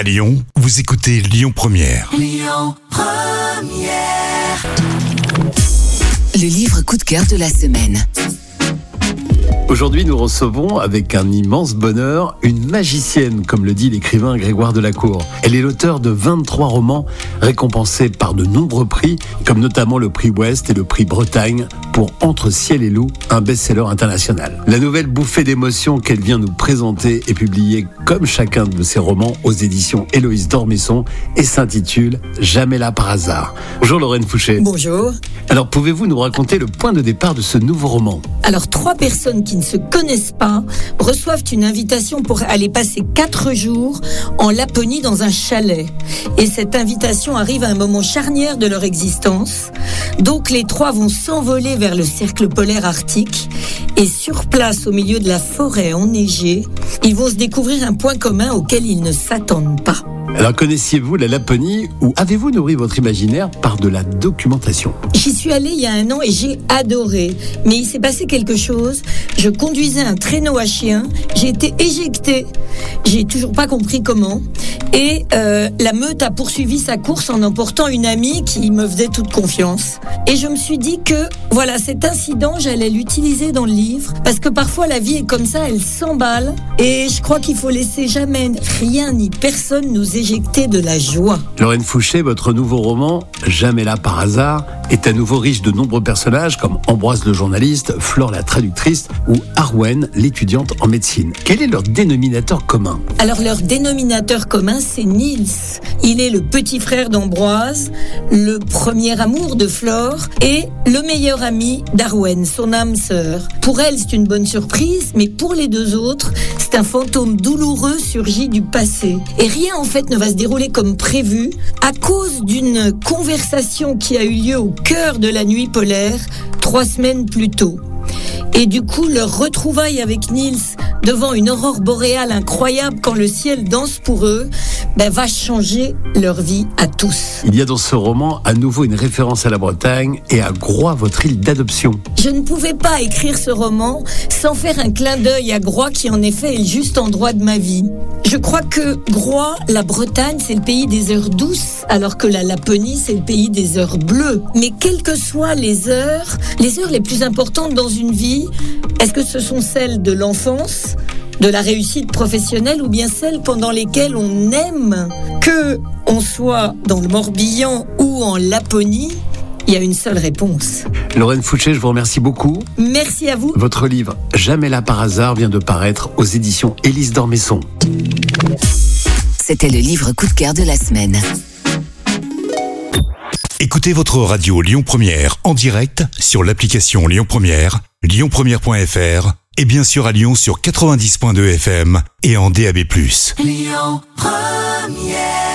À Lyon, vous écoutez Lyon Première. Le livre coup de cœur de la semaine. Aujourd'hui, nous recevons avec un immense bonheur une magicienne, comme le dit l'écrivain Grégoire Delacour. Elle est l'auteur de 23 romans récompensés par de nombreux prix, comme notamment le prix Ouest et le prix Bretagne pour Entre ciel et loup, un best-seller international. La nouvelle bouffée d'émotion qu'elle vient nous présenter est publiée comme chacun de ses romans aux éditions Héloïse Dormesson et s'intitule Jamais là par hasard. Bonjour Lorraine Fouché. Bonjour. Alors pouvez-vous nous raconter le point de départ de ce nouveau roman? Alors, trois personnes qui ne se connaissent pas reçoivent une invitation pour aller passer quatre jours en Laponie dans un chalet. Et cette invitation arrive à un moment charnière de leur existence. Donc, les trois vont s'envoler vers le cercle polaire arctique. Et sur place, au milieu de la forêt enneigée, ils vont se découvrir un point commun auquel ils ne s'attendent pas. Alors connaissiez-vous la Laponie ou avez-vous nourri votre imaginaire par de la documentation? J'y suis allée il y a un an et j'ai adoré. Mais il s'est passé quelque chose. Je conduisais un traîneau à chien. J'ai été éjectée. J'ai toujours pas compris comment. Et euh, la meute a poursuivi sa course en emportant une amie qui me faisait toute confiance. Et je me suis dit que, voilà, cet incident, j'allais l'utiliser dans le livre. Parce que parfois, la vie est comme ça, elle s'emballe. Et je crois qu'il faut laisser jamais rien ni personne nous éjecter de la joie. Lorraine Fouché, votre nouveau roman, Jamais là par hasard, est à nouveau riche de nombreux personnages comme Ambroise le journaliste, Flore la traductrice ou Arwen l'étudiante en médecine. Quel est leur dénominateur commun? Alors leur dénominateur commun, c'est Niels. Il est le petit frère d'Ambroise, le premier amour de Flore et le meilleur ami d'Arwen, son âme sœur. Pour elle, c'est une bonne surprise, mais pour les deux autres, c'est un fantôme douloureux surgi du passé. Et rien en fait ne va se dérouler comme prévu à cause d'une conversation qui a eu lieu au cœur de la nuit polaire trois semaines plus tôt. Et du coup, leur retrouvaille avec Niels devant une aurore boréale incroyable quand le ciel danse pour eux, ben, va changer leur vie à tous. Il y a dans ce roman à nouveau une référence à la Bretagne et à Groix, votre île d'adoption. Je ne pouvais pas écrire ce roman sans faire un clin d'œil à Groix qui en effet est le juste endroit de ma vie. Je crois que Groix, la Bretagne, c'est le pays des heures douces, alors que la Laponie, c'est le pays des heures bleues. Mais quelles que soient les heures, les heures les plus importantes dans une vie, est-ce que ce sont celles de l'enfance, de la réussite professionnelle ou bien celles pendant lesquelles on aime que on soit dans le Morbihan ou en Laponie Il y a une seule réponse. Lorraine Fouché, je vous remercie beaucoup. Merci à vous. Votre livre Jamais là par hasard vient de paraître aux éditions Élise Dormesson. C'était le livre coup de cœur de la semaine. Écoutez votre radio Lyon Première en direct sur l'application Lyon Première, lyonpremière.fr et bien sûr à Lyon sur 90.2 FM et en DAB+. Lyon Première